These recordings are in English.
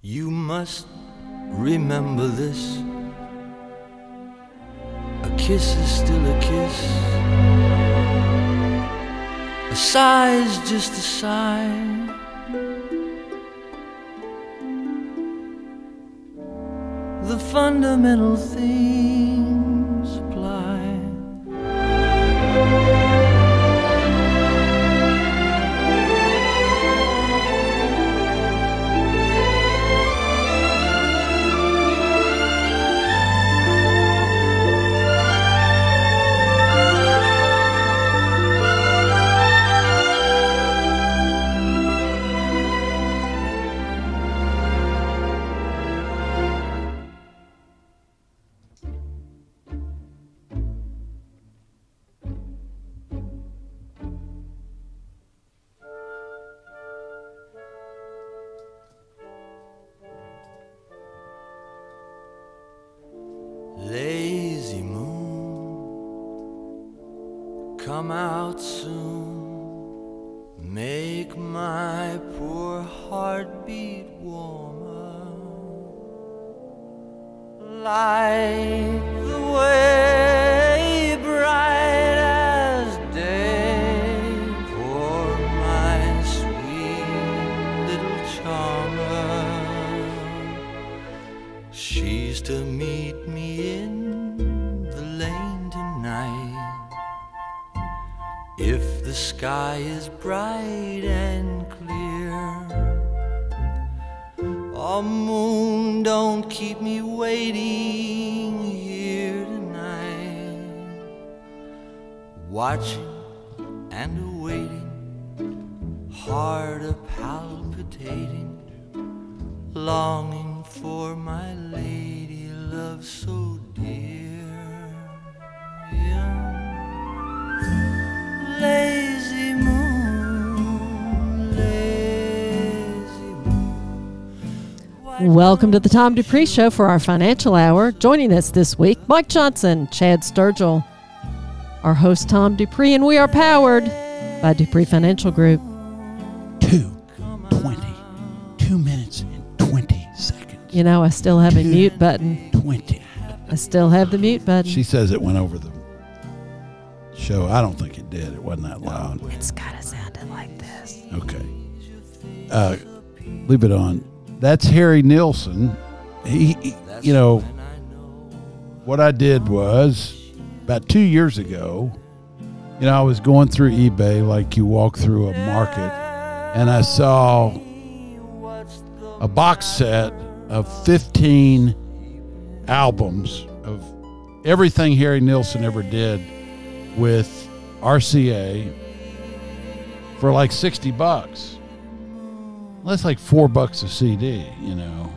You must remember this. A kiss is still a kiss. A sigh is just a sigh. The fundamental things sky is bright and clear, oh moon, don't keep me waiting here tonight. Watching and awaiting, heart a palpitating longing Welcome to the Tom Dupree Show for our financial hour. Joining us this week, Mike Johnson, Chad Sturgill, our host Tom Dupree, and we are powered by Dupree Financial Group. Two twenty, two minutes and 20 seconds. You know, I still have a mute button. 20. I still have the mute button. She says it went over the show. I don't think it did. It wasn't that loud. it's gotta sound like this. Okay. Uh, leave it on. That's Harry Nilsson. He, he- you know, what I did was about two years ago, you know, I was going through eBay like you walk through a market, and I saw a box set of 15 albums of everything Harry Nilsson ever did with RCA for like 60 bucks. Well, that's like four bucks a CD, you know.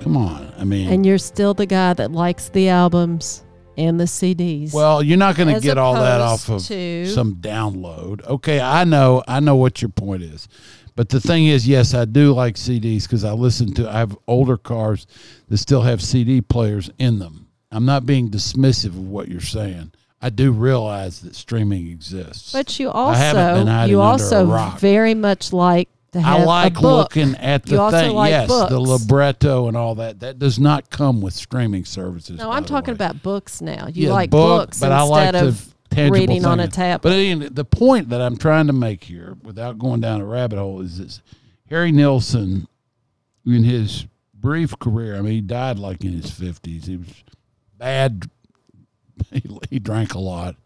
Come on. I mean, And you're still the guy that likes the albums and the CDs. well, you're not going to get all that off of to- some download. Okay, I know, I know what your point is. But the thing is, yes, I do like CDs because I listen to. I have older cars that still have CD players in them. I'm not being dismissive of what you're saying. I do realize that streaming exists. But you I haven't been also you also very much like I like a book. looking at the You also thing. like yes, the libretto and all that. That does not come with streaming services. No, I'm talking way. about books now. You Yeah, like book, books but I like instead the of tangible reading on a thing. tablet. But again, the point that I'm trying to make here, without going down a rabbit hole, is this: Harry Nilsson, in his brief career, I mean, he died like in his 50s. He was bad. He, he drank a lot,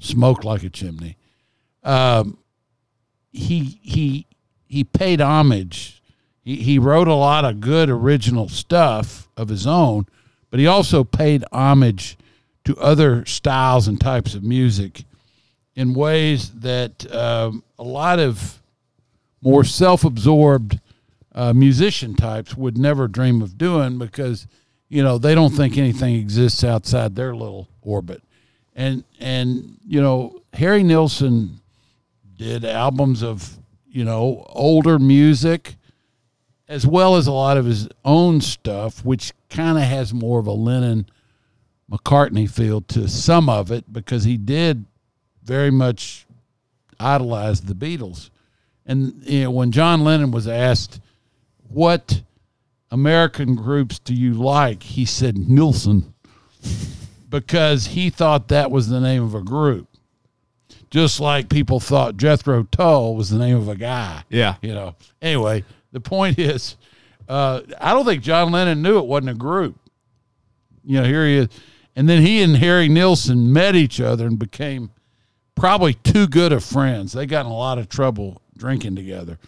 smoked like a chimney. Um, he he he paid homage. He he wrote a lot of good original stuff of his own, but he also paid homage to other styles and types of music in ways that um, a lot of more self-absorbed uh, musician types would never dream of doing because you know they don't think anything exists outside their little orbit and and you know harry nilsson did albums of you know older music as well as a lot of his own stuff which kind of has more of a lennon mccartney feel to some of it because he did very much idolize the beatles and you know when john lennon was asked what American groups do you like? He said Nilsson, because he thought that was the name of a group. Just like people thought Jethro Tull was the name of a guy. Yeah. You know. Anyway, the point is, uh, I don't think John Lennon knew it wasn't a group. You know, here he is. And then he and Harry Nilsson met each other and became probably too good of friends. They got in a lot of trouble drinking together.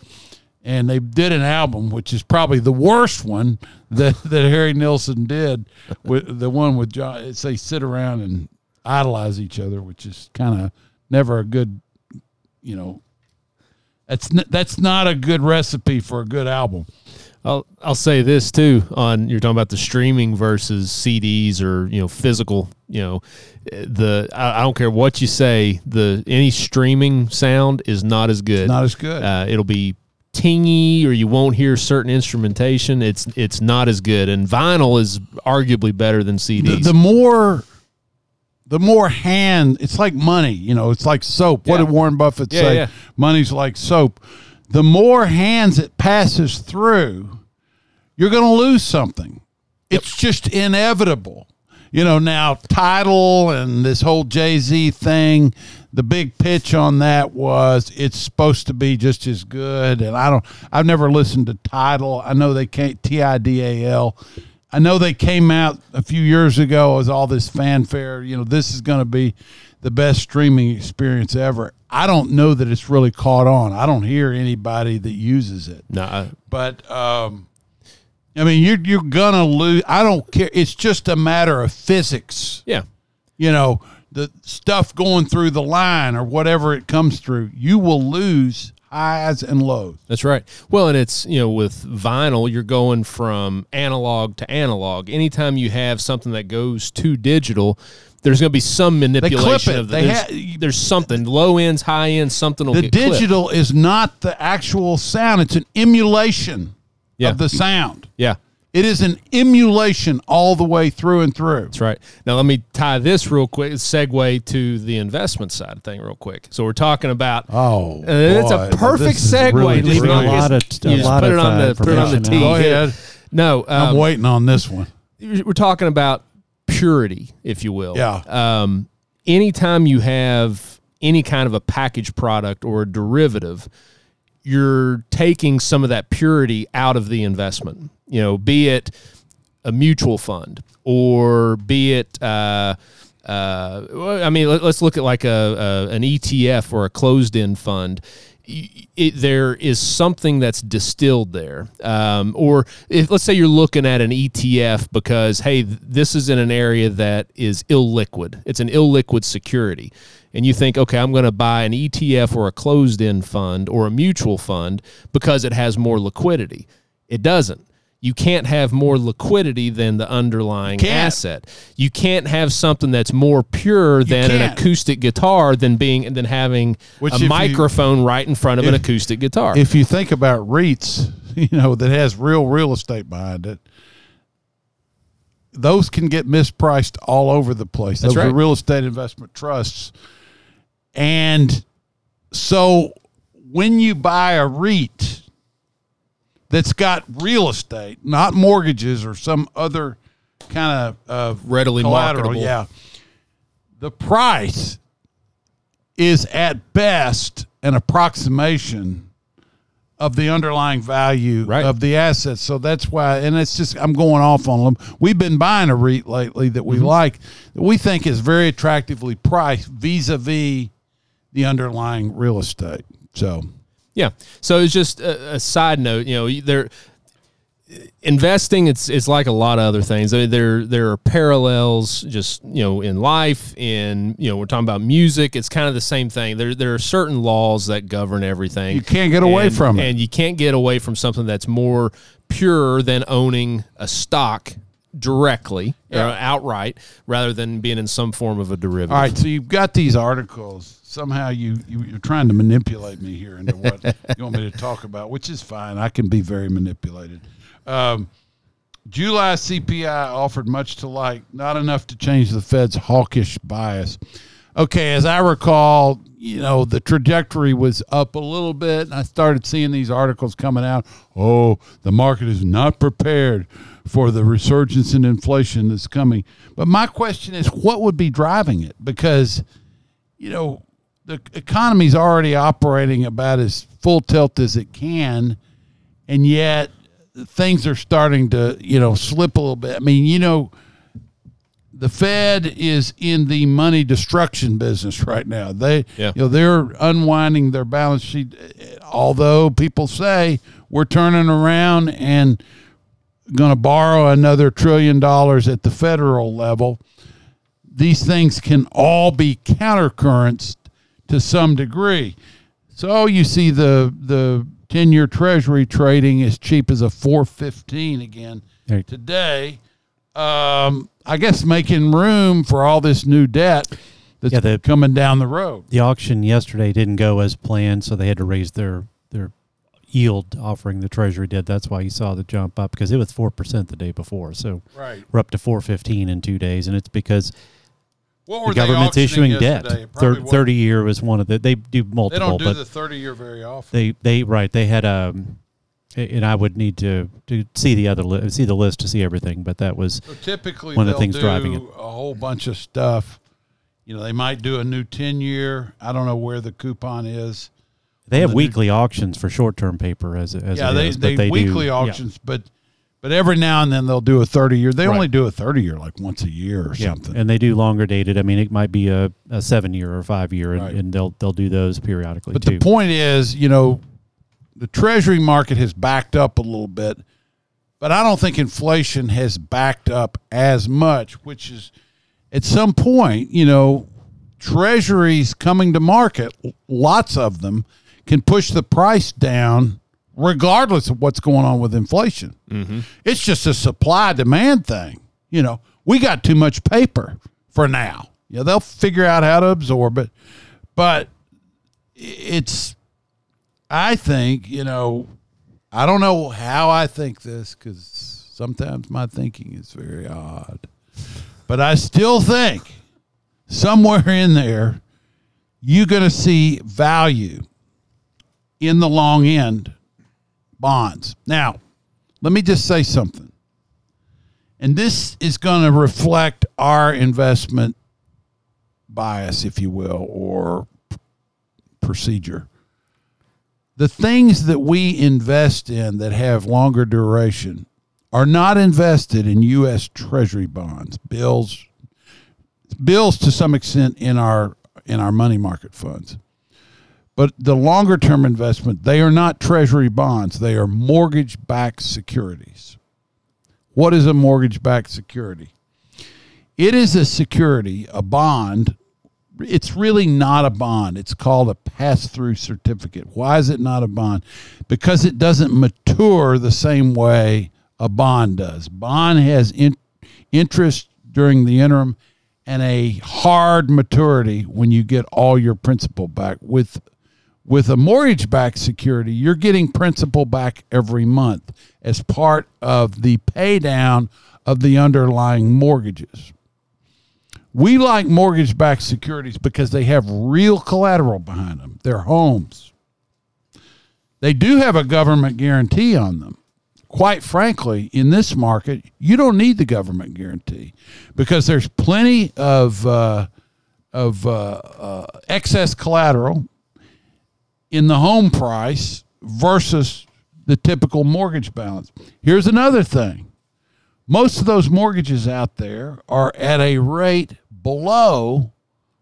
And they did an album, which is probably the worst one that, that Harry Nilsson did, with the one with John. It's they sit around and idolize each other, which is kind of never a good, you know, that's n- that's not a good recipe for a good album. I'll I'll say this too on you're talking about the streaming versus CDs or you know physical you know the I, I don't care what you say the any streaming sound is not as good Not as good. uh, it'll be tingy or you won't hear certain instrumentation it's it's not as good and vinyl is arguably better than the, CDs the more the more hand it's like money you know it's like soap. What Yeah. did warren buffett Yeah, say? yeah. money's like soap. The more hands it passes through you're going to lose something. It's just inevitable. You know now Tidal and this whole jay-z thing the big pitch on that was it's supposed to be just as good. And i don't i've never listened to Tidal i know they can't t-i-d-a-l I know they came out a few years ago as all this fanfare. You know, this is going to be the best streaming experience ever. I don't know that it's really caught on. I don't hear anybody that uses it. no I- But um, I mean, you're you're gonna lose. I don't care. It's just a matter of physics. yeah You know, the stuff going through the line or whatever it comes through. You will lose highs and lows. That's right. Well, and it's, you know, with vinyl, you're going from analog to analog. Anytime you have something that goes to digital, there's going to be some manipulation of the, They there's, ha- there's something low ends, high ends, something will the get clipped. digital is not the actual sound it's an emulation Yeah. of the sound Yeah. It is an emulation all the way through and through That's right. Now let me tie this real quick, segue to the investment side of thing real quick. So we're talking about oh Uh, it's a perfect This segue. really Leave it on brilliant. his- lot of- you a just lot put of, it on uh, the put it on the information tee. go ahead No, i'm um, waiting on this one we're talking about purity, if you will. Yeah. Um, anytime you have any kind of a packaged product or a derivative, you're taking some of that purity out of the investment. You know, be it a mutual fund or be it. Uh, uh, I mean, let, us look at like a, a an ETF or a closed-end fund. It, there is something that's distilled there, um, or if let's say you're looking at an ETF because hey, this is in an area that is illiquid. It's an illiquid security, and you think, okay, I'm going to buy an ETF or a closed-end fund or a mutual fund because it has more liquidity. It doesn't. You can't have more liquidity than the underlying asset. You can't have something that's more pure than an acoustic guitar than being than having Which a if you- microphone right in front of an acoustic guitar. if you think about REITs, you know, that has real real estate behind it, those can get mispriced all over the place. That's those right. are real estate investment trusts. And so when you buy a REIT that's got real estate, not mortgages or some other kind of uh, Readily collateral, marketable. yeah, the price is at best an approximation of the underlying value Right. of the assets. So that's why, and it's just I'm going off on them. We've been buying a REIT lately that we like, that we think is very attractively priced vis-a-vis the underlying real estate. So Yeah. So it's just a, a side note. You know, there investing. It's it's like a lot of other things. I mean, there there are parallels. Just you know, in life, in you know, we're talking about music. It's kind of the same thing. There there are certain laws that govern everything. You can't get away And- from it. and you can't get away from something that's more pure than owning a stock directly or outright rather than being in some form of a derivative. All right, so you've got these articles. Somehow you, you you're trying to manipulate me here into what you want me to talk about, which is fine. I can be very manipulated. Um, July CPI offered much to like, not enough to change the Fed's hawkish bias. Okay, as I recall, you know, the trajectory was up a little bit. And I started seeing these articles coming out. Oh, the market is not prepared for the resurgence in inflation that's coming. But my question is, what would be driving it? Because, you know, the economy's already operating about as full tilt as it can, and yet things are starting to, you know, slip a little bit. I mean, you know, the Fed is in the money destruction business right now. They, Yeah. you know, they're unwinding their balance sheet. Although people say we're turning around and going to borrow another trillion dollars at the federal level, these things can all be countercurrents to some degree. So you see the the ten year Treasury trading as cheap as a four fifteen again today. Um, I guess making room for all this new debt that's Yeah, the- coming down the road. The auction yesterday didn't go as planned, so they had to raise their their yield offering. The Treasury did. That's why you saw the jump up because it was four percent the day before. So Right. we're up to four fifteen in two days, and it's because What the government's issuing debt. yesterday? It Thir- Thirty year was one of the. They do multiple, They don't do but the thirty year very often. they they right they had um, and I would need to to see the other li- see the list to see everything, but that was So typically, one of the things do driving it. a whole bunch of stuff. You know, they might do a new ten year. I don't know where the coupon is. they have the new- weekly auctions for short term paper as as yeah, they is, they, they do- weekly yeah. auctions, but but every now and then they'll do a thirty year. They Right. only do a thirty year like once a year or Yeah, something. and they do longer dated. I mean, it might be a, a seven year or five year, and, Right. and they'll they'll do those periodically But too. the point is, you know, the treasury market has backed up a little bit, but I don't think inflation has backed up as much, which is at some point, you know, treasuries coming to market, lots of them can push the price down regardless of what's going on with inflation. Mm-hmm. It's just a supply demand thing. You know, we got too much paper for now. Yeah, they'll figure out how to absorb it, but it's I think, you know, I don't know how I think this because sometimes my thinking is very odd. But I still think somewhere in there, you're going to see value in the long end bonds. Now, let me just say something. And this is going to reflect our investment bias, if you will, or procedure the things that we invest in that have longer duration are not invested in U.S. Treasury bonds, bills, bills to some extent in our in our money market funds. But the longer term investment, they are not Treasury bonds; they are mortgage-backed securities. What is a mortgage-backed security? It is a security, a bond it's really not a bond. It's called a pass through certificate. Why is it not a bond? Because it doesn't mature the same way a bond does. Bond has in, interest during the interim and a hard maturity when you get all your principal back. With with a mortgage backed security, you're getting principal back every month as part of the pay down of the underlying mortgages. We like mortgage backed securities because they have real collateral behind them. They're homes. They do have a government guarantee on them. Quite frankly, in this market, you don't need the government guarantee because there's plenty of uh, of uh, uh, excess collateral in the home price versus the typical mortgage balance. Here's another thing most of those mortgages out there are at a rate below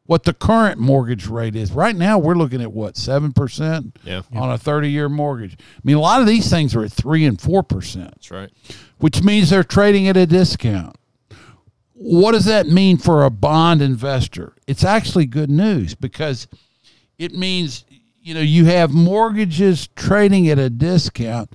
what the current mortgage rate is. Right now, we're looking at what, 7% Yeah. on a 30 year mortgage. I mean, a lot of these things are at 3 and 4%, That's right. which means they're trading at a discount. What does that mean for a bond investor? It's actually good news because it means you know you have mortgages trading at a discount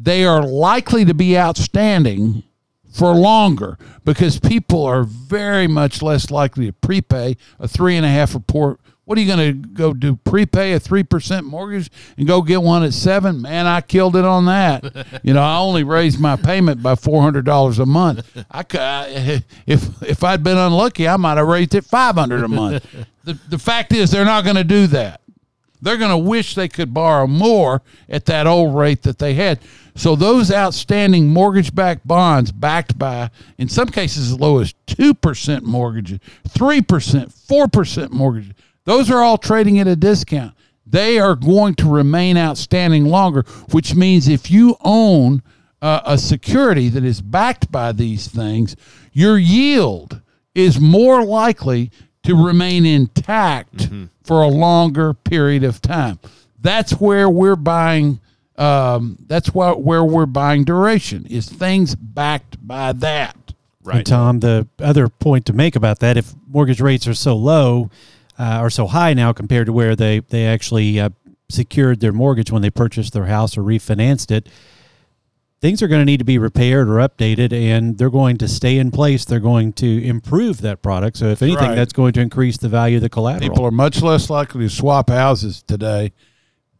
they are likely to be outstanding for longer because people are very much less likely to prepay a three and a half report. What are you going to go do? Prepay a three percent mortgage and go get one at seven? Man, I killed it on that. you know, I only raised my payment by four hundred dollars a month. I could, if if I'd been unlucky, I might have raised it five hundred a month. the the fact is, they're not going to do that. They're going to wish they could borrow more at that old rate that they had. So those outstanding mortgage-backed bonds, backed by in some cases as low as two percent mortgages, three percent, four percent mortgages, those are all trading at a discount. They are going to remain outstanding longer, which means if you own uh, a security that is backed by these things, your yield is more likely to remain intact for a longer period of time. That's where we're buying. Um, that's what where we're buying duration is things backed by that. And Tom, the other point to make about that, if mortgage rates are so low, uh, are so high now compared to where they they actually uh, secured their mortgage when they purchased their house or refinanced it, things are going to need to be repaired or updated, and they're going to stay in place. They're going to improve that product. So, if anything, Right. that's going to increase the value of the collateral. People are much less likely to swap houses today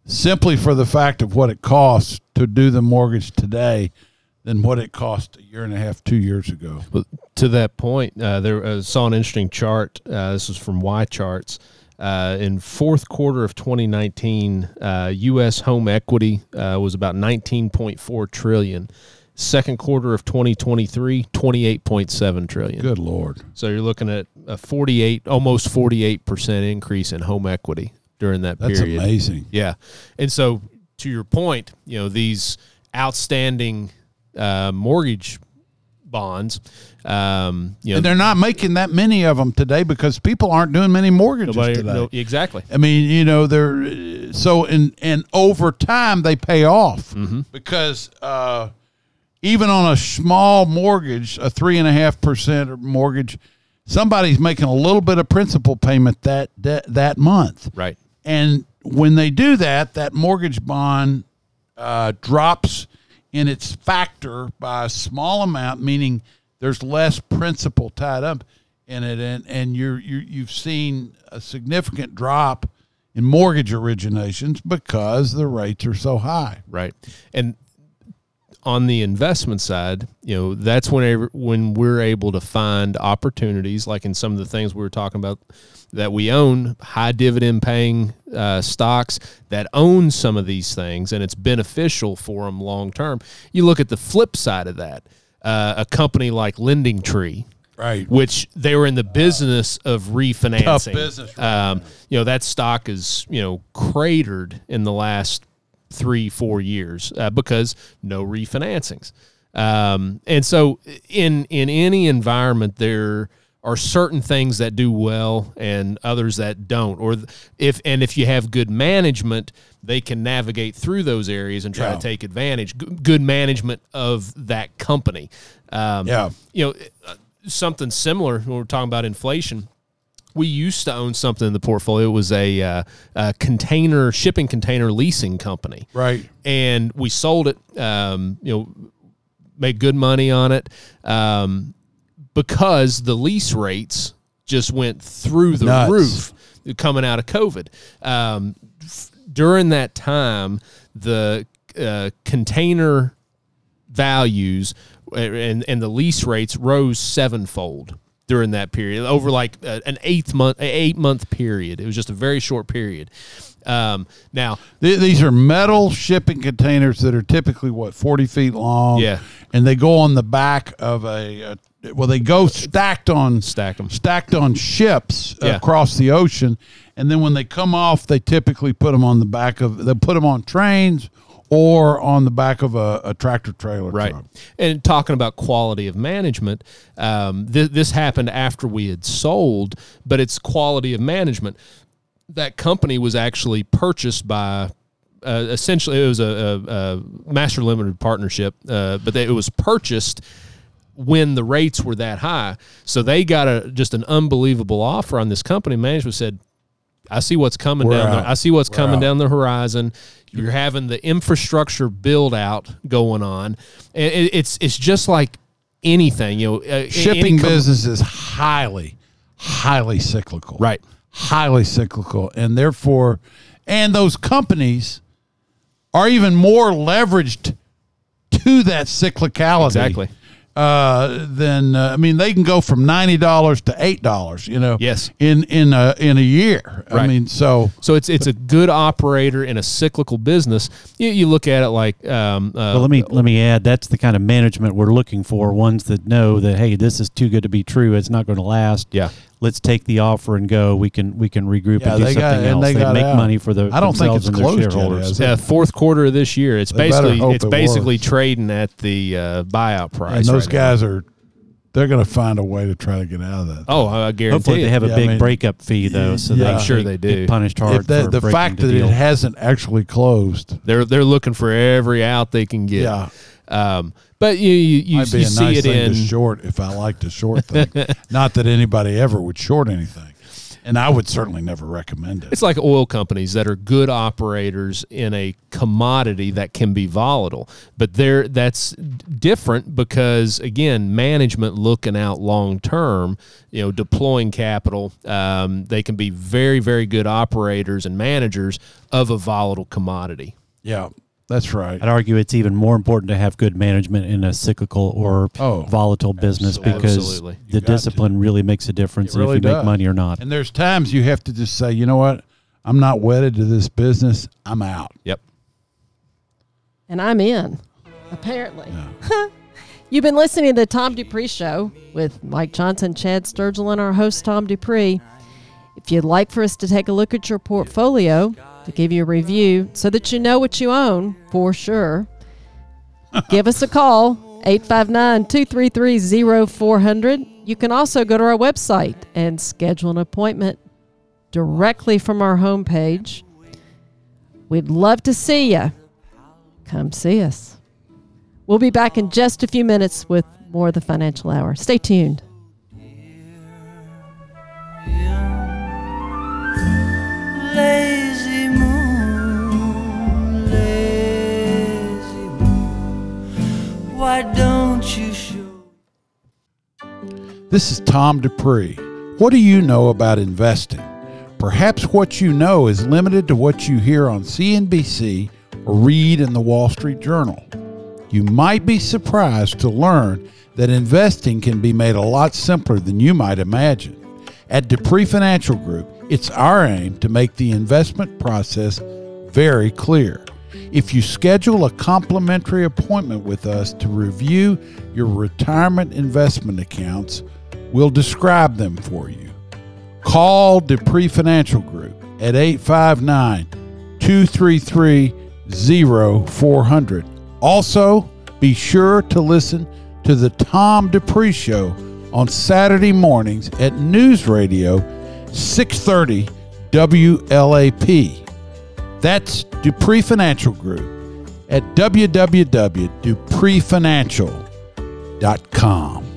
simply for the fact of what it costs to do the mortgage today than what it cost a year and a half, two years ago. Well, to that point, uh, there uh, saw an interesting chart. Uh, this is from Y Charts. Uh, in fourth quarter of 2019, uh, U.S. home equity uh, was about 19.4 trillion. Second quarter of 2023, 28.7 trillion. Good Lord. So you're looking at a 48, almost 48 percent increase in home equity during that That's period. That's amazing. Yeah, and so to your point, you know these outstanding uh, mortgage bonds. Um, you know, And they're not making that many of them today because people aren't doing many mortgages nobody, today. no, exactly. I mean, you know, they're so and and over time they pay off Mm-hmm. because uh, even on a small mortgage, a three and a half percent mortgage, somebody's making a little bit of principal payment that that, that month, Right. and when they do that, that mortgage bond uh, drops in its factor by a small amount, meaning there's less principal tied up in it, and and you're you you've seen a significant drop in mortgage originations because the rates are so high. Right. And on the investment side, you know, that's when when we're able to find opportunities, like in some of the things we were talking about that we own, high dividend paying uh, stocks that own some of these things, and it's beneficial for them long term. You look at the flip side of that, uh, a company like Lending Tree, Right. which they were in the business of refinancing. Tough business right um, you know that stock is you know cratered in the last three four years uh, because no refinancings. Um, and so in in any environment there are certain things that do well and others that don't or if and if you have good management they can navigate through those areas and try Yeah. to take advantage G- good management of that company um, Yeah. you know uh, something similar when we're talking about inflation we used to own something in the portfolio it was a, uh, a container shipping container leasing company Right. and we sold it um, you know made good money on it um, because the lease rates just went through the Nuts. roof coming out of covid um, f- during that time the uh, container values uh, and and the lease rates rose sevenfold during that period over like uh, an eighth month eight month period it was just a very short period um, now Th- These are metal shipping containers that are typically what forty feet long. Yeah. and they go on the back of a, a well, they go stacked on Stacked 'em. stacked on ships Yeah. across the ocean, and then when they come off, they typically put them on the back of they put them on trains or on the back of a, a tractor trailer. right truck. and talking about quality of management um, th- this happened after we had sold but it's quality of management that company was actually purchased by uh, essentially it was a, a, a master limited partnership uh, but they, it was purchased when the rates were that high so they got a just an unbelievable offer on this company management said I see what's coming We're down out. there. I see what's We're coming out. down the horizon. You're having the infrastructure build out going on. And it, it's it's just like anything, you know, uh, Shipping com- business is highly, highly cyclical. Right. highly cyclical, and therefore, and those companies are even more leveraged to that cyclicality. Exactly. Uh, then uh, I mean, they can go from ninety dollars to eight dollars. You know. Yes. In in a in a year. I mean, so So it's it's a good operator in a cyclical business. You, you look at it like um, uh, Well, let me let me add. That's the kind of management we're looking for. Ones that know that hey, this is too good to be true. It's not going to last. Yeah. Let's take the offer and go. We can we can regroup Yeah, and do they something got- and else. they They, got make out. money for the I don't think it's and closed yet, shareholders. has it? Yeah, fourth quarter of this year. It's They basically it's it basically works. trading at the uh, buyout price. and those right now. guys are they're going to find a way to try to get out of that. Oh, I guarantee Hopefully, it. they have a Yeah, I big mean- breakup fee though, so Yeah. they I'm sure they they do. get punished hard if that, for the breaking fact the that deal. it hasn't actually closed, They're they're looking for every out they can get. yeah, Um, but you you, you, might be you a see nice it thing in to short if I like to short thing. Not that anybody ever would short anything, and I would certainly never recommend it. It's like oil companies that are good operators in a commodity that can be volatile, but there that's different because again, management looking out long term, you know, deploying capital. Um, they can be very very good operators and managers of a volatile commodity. yeah, that's right. I'd argue it's even more important to have good management in a cyclical or Oh, volatile business absolutely. because Absolutely. The got to. discipline really makes a difference really if you does. make money or not. And there's times you have to just say, you know what, I'm not wedded to this business. I'm out. Yep. And I'm in, apparently. You've been listening to the Tom Dupree Show with Mike Johnson, Chad Sturgill, and our host, Tom Dupree. If you'd like for us to take a look at your portfolio, to give you a review so that you know what you own for sure, give us a call, 859 233 0400. You can also go to our website and schedule an appointment directly from our homepage. We'd love to see you. Come see us. We'll be back in just a few minutes with more of the Financial Hour. Stay tuned. Lazy don't you show? This is Tom Dupree. What do you know about investing? Perhaps what you know is limited to what you hear on CNBC or read in the Wall Street Journal. You might be surprised to learn that investing can be made a lot simpler than you might imagine. At Dupree Financial Group, it's our aim to make the investment process very clear. If you schedule a complimentary appointment with us to review your retirement investment accounts, we'll describe them for you. Call Dupree Financial Group at 859 233 0400. Also, be sure to listen to the Tom Dupree Show on Saturday mornings at News Radio 630 WLAP. That's Dupree Financial Group at www.dupreefinancial.com.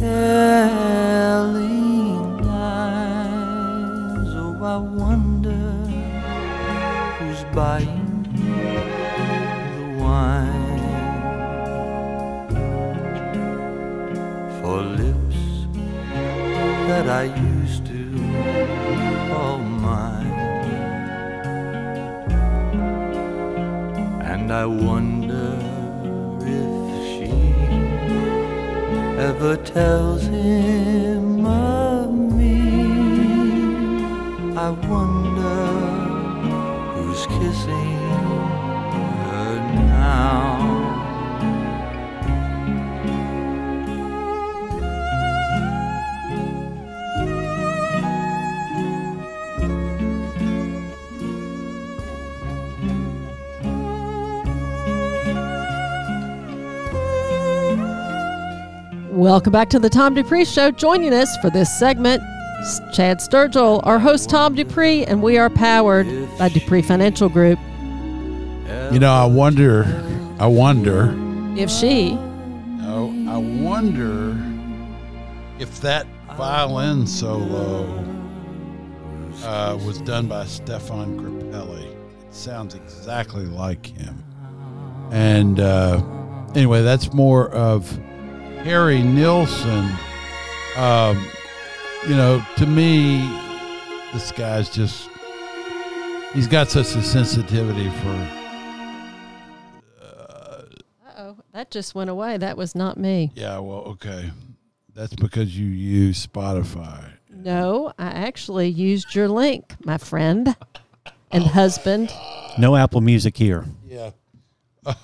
telling Welcome back to the Tom Dupree Show. Joining us for this segment, Chad Sturgill, our host Tom Dupree, and we are powered by Dupree Financial Group. You know, I wonder, I wonder, If she, no, I wonder if that violin solo uh, was done by Stefan Grappelli. It sounds exactly like him. And uh, anyway, that's more of Harry Nilsson. Um, you know, to me, this guy's just, he's got such a sensitivity for. Uh, oh, that just went away. That was not me. Yeah, well, okay. That's because you use Spotify. No, I actually used your link, my friend and husband. No Apple Music here. Yeah.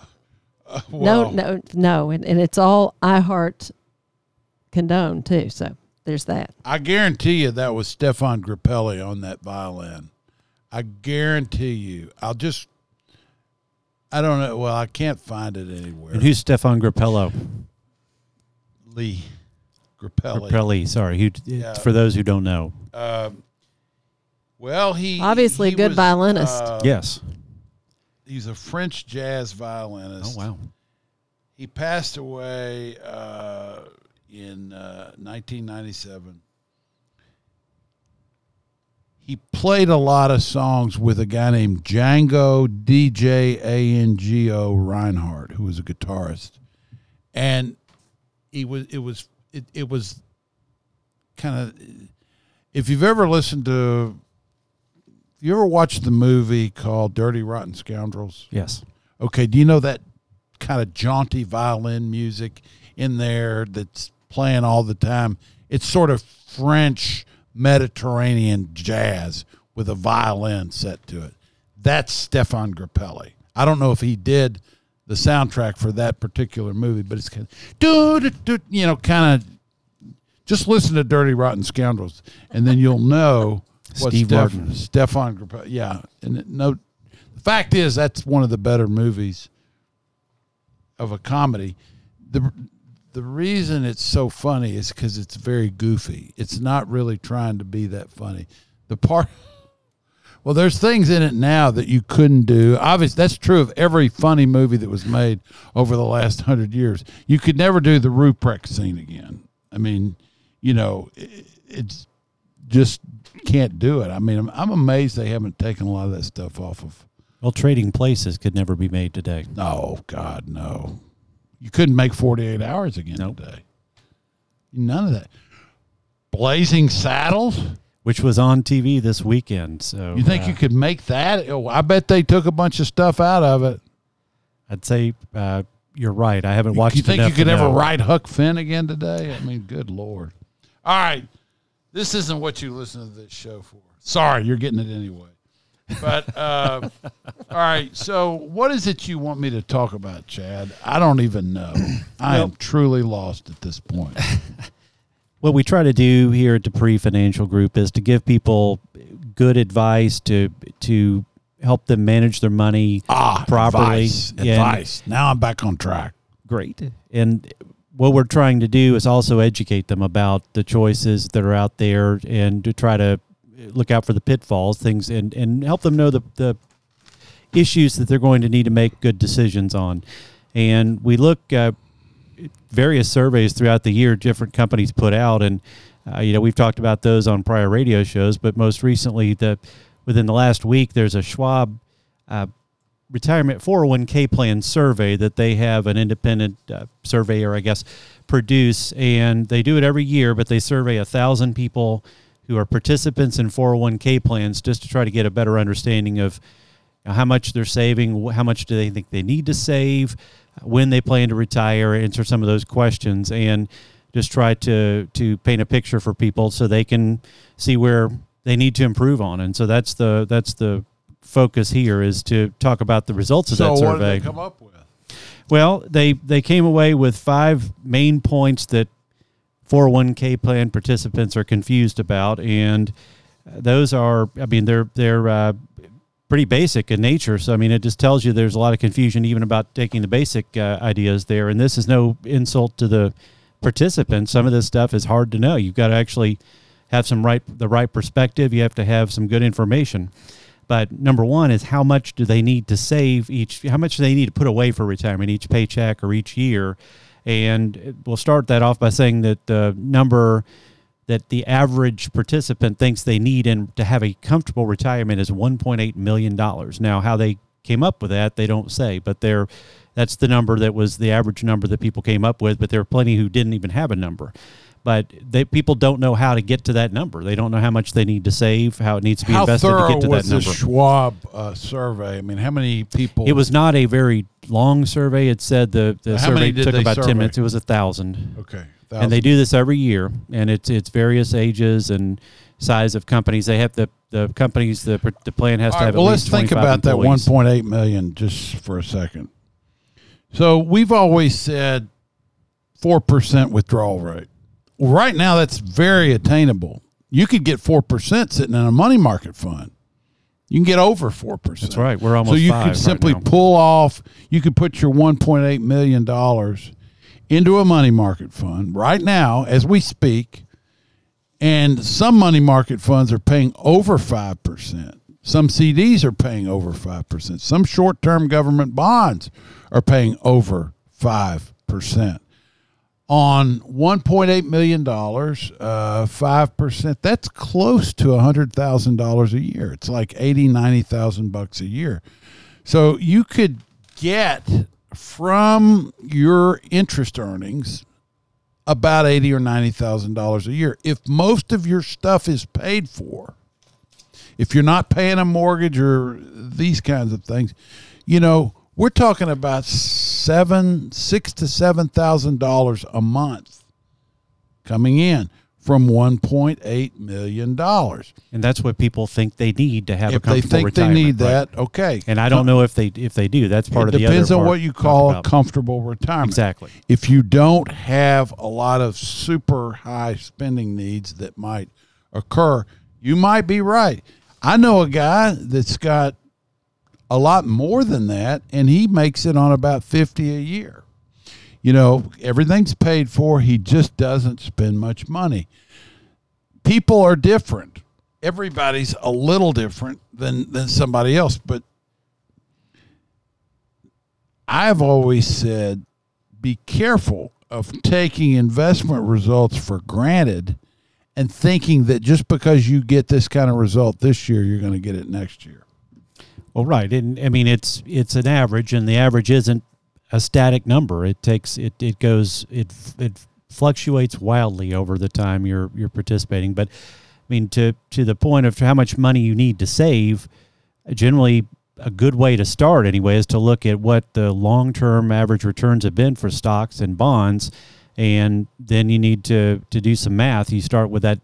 No, no, no, and, and it's all iHeart condone too. So there's that. I guarantee you that was Stefan Grappelli on that violin. I guarantee you. I'll just. I don't know. Well, I can't find it anywhere. And who's Stefan Grappello? Lee Grappelli? Grappelli, sorry. Who, Yeah. For those who don't know. Um, well, he Obviously, he a good was, violinist. uh, yes. He's a French jazz violinist. Oh, wow. He passed away uh, in uh, 1997. He played a lot of songs with a guy named Django DJ A N G O Reinhardt, who was a guitarist, and he was it was it, it was kind of if you've ever listened to you ever watched the movie called Dirty Rotten Scoundrels Yes. Okay, do you know that kind of jaunty violin music in there that's playing all the time? It's sort of French Mediterranean jazz with a violin set to it. That's Stefan Grappelli. I don't know if he did the soundtrack for that particular movie, but it's kind of, do, do, do, you know, kind of just listen to Dirty Rotten Scoundrels, and then you'll know what Steve Steph- Martin. Stefan Grappelli. Yeah, and it- no, the fact is that's one of the better movies of a comedy. the The reason it's so funny is because it's very goofy. It's not really trying to be that funny. The part. Well, there's things in it now that you couldn't do. Obviously, that's true of every funny movie that was made over the last hundred years. You could never do the Ruprecht scene again. I mean, you know, it, it's just can't do it. I mean, I'm, I'm amazed they haven't taken a lot of that stuff off of. Well, Trading Places could never be made today. Oh God, no! You couldn't make 48 hours again Nope. today. None of that. Blazing Saddles. Which was on TV this weekend. So You think uh, you could make that? Oh, I bet they took a bunch of stuff out of it. I'd say uh, you're right. I haven't watched. you think you could ever know. ride Huck Finn again today? I mean, good lord! All right, this isn't what you listen to this show for. Sorry, you're getting it anyway. But uh, all right, so what is it you want me to talk about, Chad? I don't even know. I am truly lost at this point. what we try to do here at Dupree Financial Group is to give people good advice to to help them manage their money Ah, properly. Advice. Advice. Now I'm back on track. Great. And what we're trying to do is also educate them about the choices that are out there and to try to look out for the pitfalls, things, and, and help them know the, the issues that they're going to need to make good decisions on. And we look uh, various surveys throughout the year different companies put out and uh, you know we've talked about those on prior radio shows but most recently the within the last week there's a Schwab uh, retirement 401k plan survey that they have an independent uh, surveyor I guess produce and they do it every year but they survey a thousand people who are participants in 401k plans just to try to get a better understanding of how much they're saving, how much do they think they need to save, when they plan to retire, answer some of those questions, and just try to to paint a picture for people so they can see where they need to improve on. And so that's the that's the focus here is to talk about the results of so that what did survey. they come up with? Well, they they came away with five main points that 401k plan participants are confused about, and those are, I mean, they're they're uh, pretty basic in nature. So I mean, it just tells you there's a lot of confusion even about taking the basic uh, ideas there. And this is no insult to the participants. Some of this stuff is hard to know. You've got to actually have some right the right perspective. You have to have some good information. But number one is how much do they need to save each? How much do they need to put away for retirement each paycheck or each year? And we'll start that off by saying that the number that the average participant thinks they need in to have a comfortable retirement is 1.8 million dollars. Now, how they came up with that, they don't say, but they're that's the number that was the average number that people came up with. But there are plenty who didn't even have a number. But they, people don't know how to get to that number. They don't know how much they need to save, how it needs to be How invested to get to was that the number. Schwab uh, survey? I mean, how many people? It was not a very long survey. It said the, the How survey took about survey? ten minutes. It was a thousand, okay. and they do this every year. And it's it's various ages and size of companies. They have the the companies the the plan has All to right, have. well, let's think 25 about that 1.8 million just for a second. So we've always said four percent withdrawal rate. Well, right now that's very attainable. You could get four percent sitting in a money market fund. You can get over four percent. That's right. We're almost So you could simply now. pull off. You could put your 1.8 million dollars into a money market fund right now as we speak, and some money market funds are paying over five percent. Some CDs are paying over five percent. Some short-term government bonds are paying over five percent. On 1.8 million dollars, uh, five percent. That's close to hundred thousand dollars a year. It's like 80, 90,000 bucks a year. So you could get from your interest earnings about eighty or ninety thousand dollars a year. If most of your stuff is paid for, if you're not paying a mortgage or these kinds of things, you know, we're talking about seven, six to seven thousand dollars a month coming in from one point eight million dollars. and that's what people think they need to have a If they comfortable think they need right. that, okay. And I don't know if they if they do. That's part it of the depends on what you call a comfortable retirement. Exactly. If you don't have a lot of super high spending needs that might occur, you might be right. I know a guy that's got a lot more than that, and he makes it on about fifty a year. You know, everything's paid for. He just doesn't spend much money. People are different. Everybody's a little different than than somebody else, but I've always said be careful of taking investment results for granted and thinking that just because you get this kind of result this year, you're going to get it next year. Well, right. And I mean, it's it's an average, and the average isn't a static number. It takes it it goes it it fluctuates wildly over the time you're you're participating. But I mean, to to the point of how much money you need to save, generally a good way to start anyway is to look at what the long term average returns have been for stocks and bonds, and then you need to to do some math. You start with that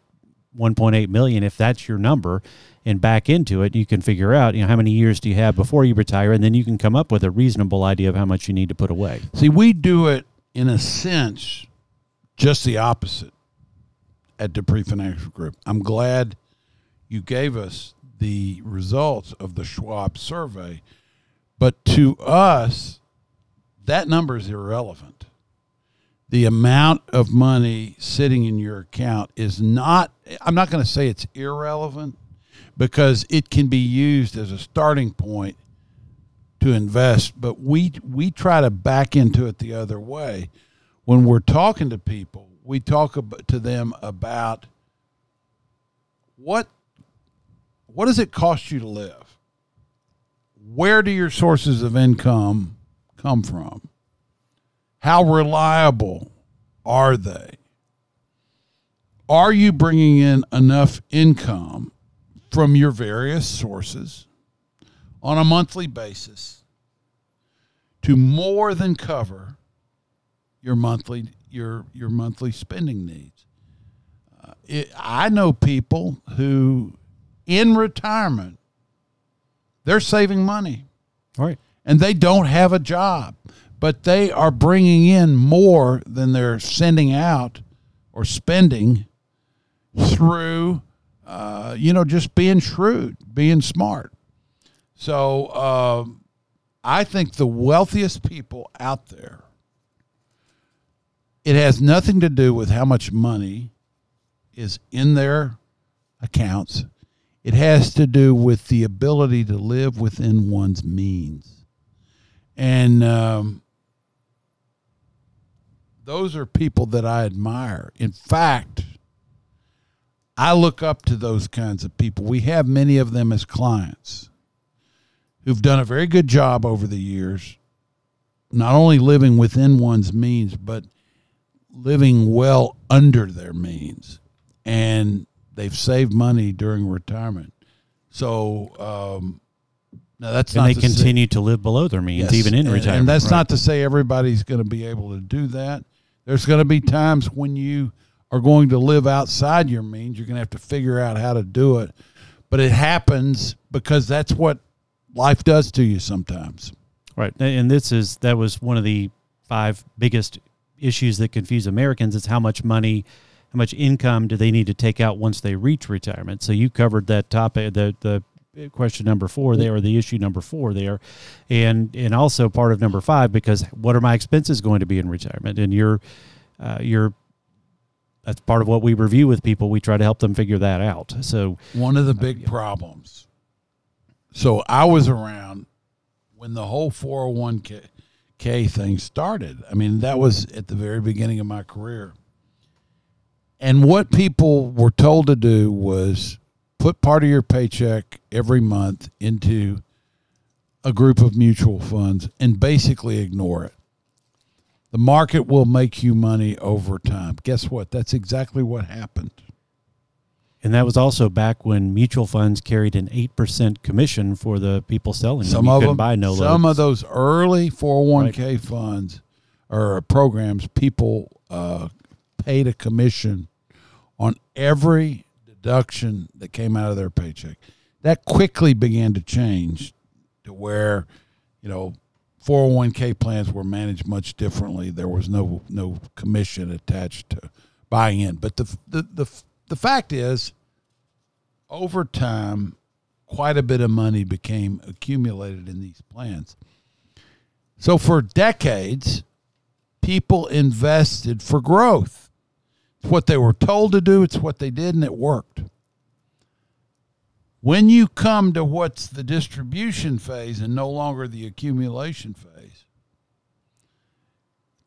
1.8 million if that's your number and back into it you can figure out you know how many years do you have before you retire and then you can come up with a reasonable idea of how much you need to put away See, we do it in a sense just the opposite at Dupree Financial Group. I'm glad you gave us the results of the Schwab survey, but to us, that number is irrelevant. The amount of money sitting in your account is not, I'm not going to say it's irrelevant because it can be used as a starting point to invest, but we we try to back into it the other way. When we're talking to people, we talk to them about what what does it cost you to live? Where do your sources of income come from? How reliable are they? Are you bringing in enough income from your various sources on a monthly basis to more than cover your monthly your your monthly spending needs. Uh, it, I know people who in retirement, they're saving money right. and they don't have a job, but they are bringing in more than they're sending out or spending through, uh, you know, just being shrewd, being smart. So um, I think the wealthiest people out there, it has nothing to do with how much money is in their accounts. It has to do with the ability to live within one's means. And um, those are people that I admire. In fact, I look up to those kinds of people. We have many of them as clients who've done a very good job over the years, not only living within one's means, but living well under their means. And they've saved money during retirement. So, um, now that's And not they to say- continue to live below their means, Yes, even in and- retirement. And that's right. not to say everybody's going to be able to do that. There's going to be times when you are going to live outside your means. You're going to have to figure out how to do it. But it happens because that's what life does to you sometimes. Right. And this is that was one of the five biggest issues that confuse Americans is how much money, how much income do they need to take out once they reach retirement. So you covered that topic the the question number 4 there or the issue number 4 there. And and also part of number 5 because what are my expenses going to be in retirement? And you're uh, you're that's part of what we review with people. We try to help them figure that out. So One of the uh, big problems. So I was around when the whole 401k K thing started. I mean, that was at the very beginning of my career. And what people were told to do was put part of your paycheck every month into a group of mutual funds and basically ignore it. The market will make you money over time. Guess what? That's exactly what happened. and that was also back when mutual funds carried an 8% commission for the people selling them. Some You of them, buy no some loads. of those early 401k funds or programs, people uh, paid a commission on every deduction that came out of their paycheck. That quickly began to change to where, you know, 401k plans were managed much differently. There was no no commission attached to buying in. But the the the, the fact is, over time, quite a bit of money became accumulated in these plans. So for decades, people invested for growth. It's what they were told to do, it's what they did, and it worked. When you come to what's the distribution phase and no longer the accumulation phase,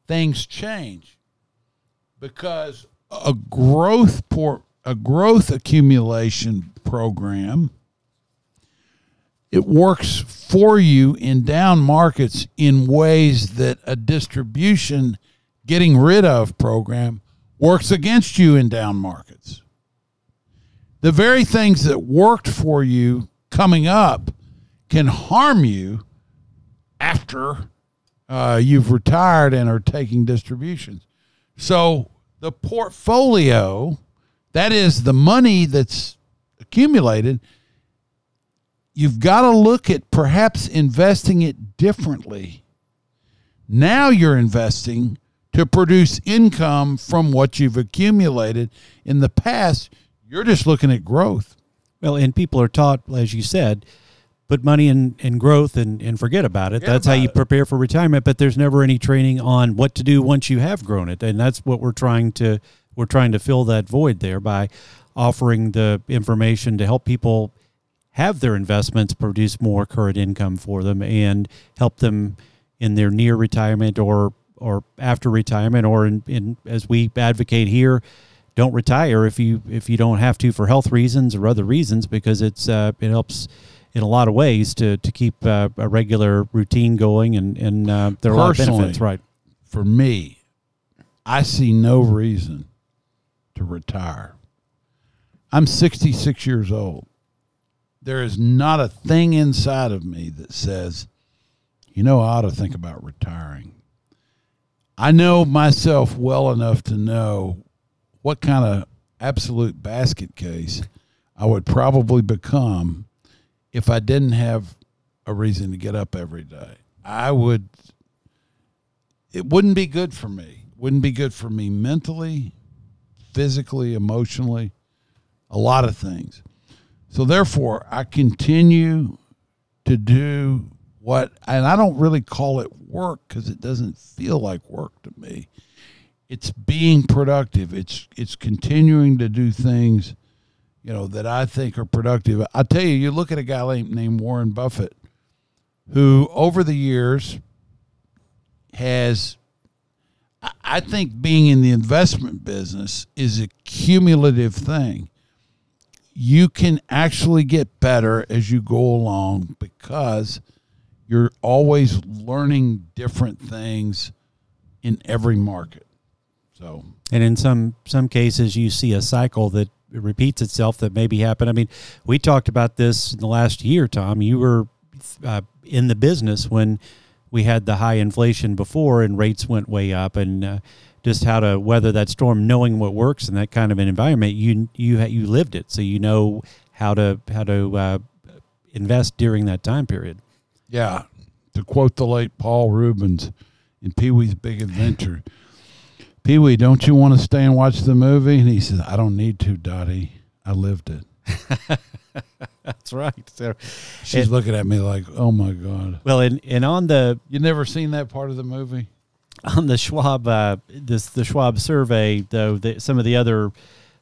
things change because a growth port a growth accumulation program it works for you in down markets in ways that a distribution getting rid of program works against you in down markets the very things that worked for you coming up can harm you after uh, you've retired and are taking distributions. So the portfolio, that is the money that's accumulated, you've got to look at perhaps investing it differently. Now you're investing to produce income from what you've accumulated. In the past, you're just looking at growth. Well, and people are taught, as you said, put money in, in growth and, and forget about it. Forget that's how you it. prepare for retirement, but there's never any training on what to do once you have grown it. And that's what we're trying to we're trying to fill that void there by offering the information to help people have their investments produce more current income for them and help them in their near retirement or or after retirement or in, in as we advocate here don't retire if you if you don't have to for health reasons or other reasons because it's uh, it helps in a lot of ways to to keep uh, a regular routine going and and uh, there are a lot of benefits right For me, I see no reason to retire. I'm 66 years old. There is not a thing inside of me that says, you know, I ought to think about retiring. I know myself well enough to know what kind of absolute basket case I would probably become if I didn't have a reason to get up every day. I would it wouldn't be good for me. Wouldn't be good for me mentally, physically, emotionally, a lot of things. So therefore, I continue to do what and I don't really call it work cuz it doesn't feel like work to me. It's being productive. It's it's continuing to do things you know that I think are productive. I tell you, you look at a guy named Warren Buffett who over the years has I think being in the investment business is a cumulative thing. You can actually get better as you go along because you're always learning different things in every market. So, and in some some cases, you see a cycle that repeats itself that maybe happen. I mean, we talked about this in the last year, Tom. You were uh, in the business when we had the high inflation before and rates went way up and uh, just how to weather that storm knowing what works in that kind of an environment you you you lived it so you know how to how to uh, invest during that time period yeah to quote the late paul reubens in pee-wee's big adventure pee-wee don't you want to stay and watch the movie and he says i don't need to dottie i lived it That's right. So she's looking at me like, "Oh my god." Well, and and on the you never seen that part of the movie on the Schwab uh, this the Schwab survey though the, some of the other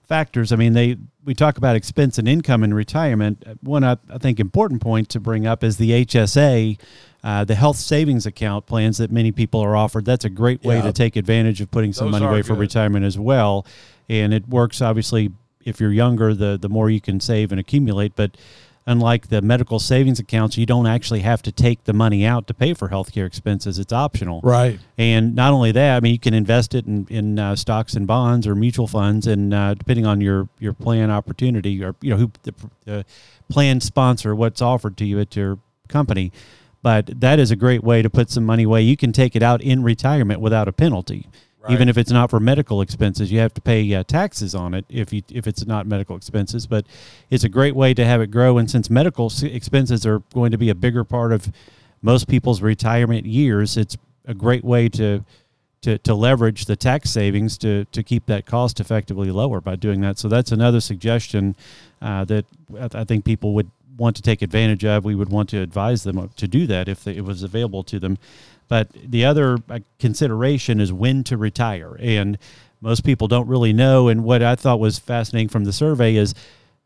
factors. I mean, they we talk about expense and income in retirement. One I, I think important point to bring up is the HSA. Uh, the health savings account plans that many people are offered. That's a great way yeah. to take advantage of putting some money away good. for retirement as well. And it works obviously if you're younger, the the more you can save and accumulate. But unlike the medical savings accounts, you don't actually have to take the money out to pay for healthcare expenses. It's optional. Right. And not only that, I mean, you can invest it in, in uh, stocks and bonds or mutual funds, and uh, depending on your, your plan opportunity or you know who the, the plan sponsor, what's offered to you at your company. But that is a great way to put some money away. You can take it out in retirement without a penalty. Right. Even if it's not for medical expenses, you have to pay uh, taxes on it if you if it's not medical expenses. But it's a great way to have it grow. And since medical expenses are going to be a bigger part of most people's retirement years, it's a great way to to, to leverage the tax savings to, to keep that cost effectively lower by doing that. So that's another suggestion uh, that I think people would want to take advantage of. We would want to advise them to do that if it was available to them. But the other uh, consideration is when to retire. And most people don't really know. And what I thought was fascinating from the survey is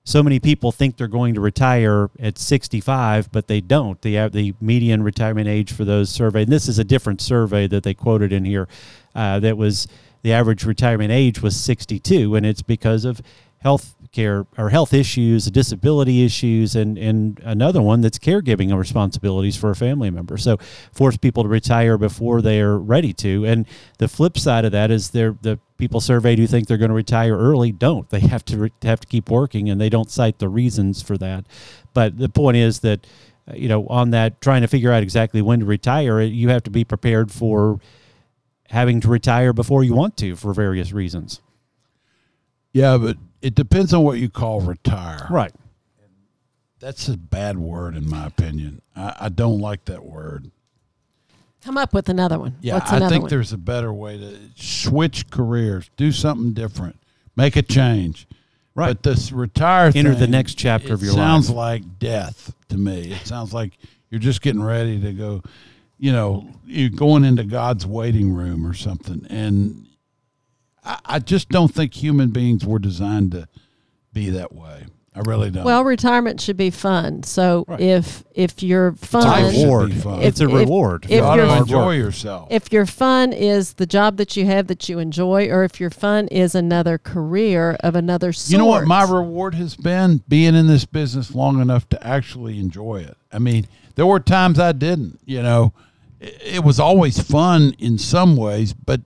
so many people think they're going to retire at 65, but they don't. The, the median retirement age for those surveyed, and this is a different survey that they quoted in here, uh, that was the average retirement age was 62. And it's because of health care or health issues, disability issues, and and another one that's caregiving responsibilities for a family member. So force people to retire before they are ready to. And the flip side of that is they're the people surveyed who think they're going to retire early don't. They have to re- have to keep working, and they don't cite the reasons for that. But the point is that uh, you know on that trying to figure out exactly when to retire, you have to be prepared for having to retire before you want to for various reasons. Yeah, but it depends on what you call retire. Right. That's a bad word in my opinion. I, I don't like that word. Come up with another one. Yeah, What's I think one? there's a better way to switch careers, do something different, make a change. Right. But this retire enter thing, the next chapter of your life. sounds life. like death to me. It sounds like you're just getting ready to go. You know, you're going into God's waiting room or something, and I, I just don't think human beings were designed to be that way. I really don't. Well, retirement should be fun. So right. if if your fun, it's a reward. If, it's a reward. If, if you enjoy yourself. If your fun is the job that you have that you enjoy, or if your fun is another career of another sort. You know what my reward has been? Being in this business long enough to actually enjoy it. I mean, there were times I didn't. You know, it, it was always fun in some ways, but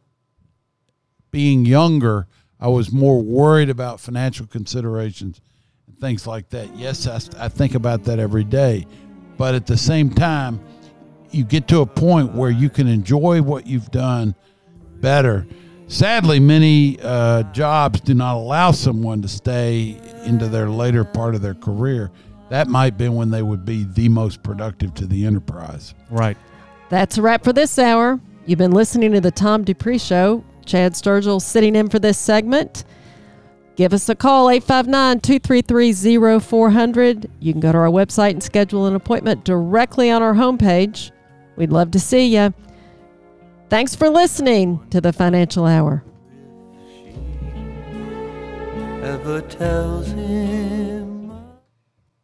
being younger, I was more worried about financial considerations and things like that. Yes, I, I think about that every day. But at the same time, you get to a point where you can enjoy what you've done better. sadly, many uh, jobs do not allow someone to stay into their later part of their career. That might be when they would be the most productive to the enterprise. Right. That's a wrap for this hour. You've been listening to the Tom Dupree Show. Chad Sturgill sitting in for this segment. Give us a call, 859 233 0400. You can go to our website and schedule an appointment directly on our homepage. We'd love to see you. Thanks for listening to the Financial Hour. ever tells him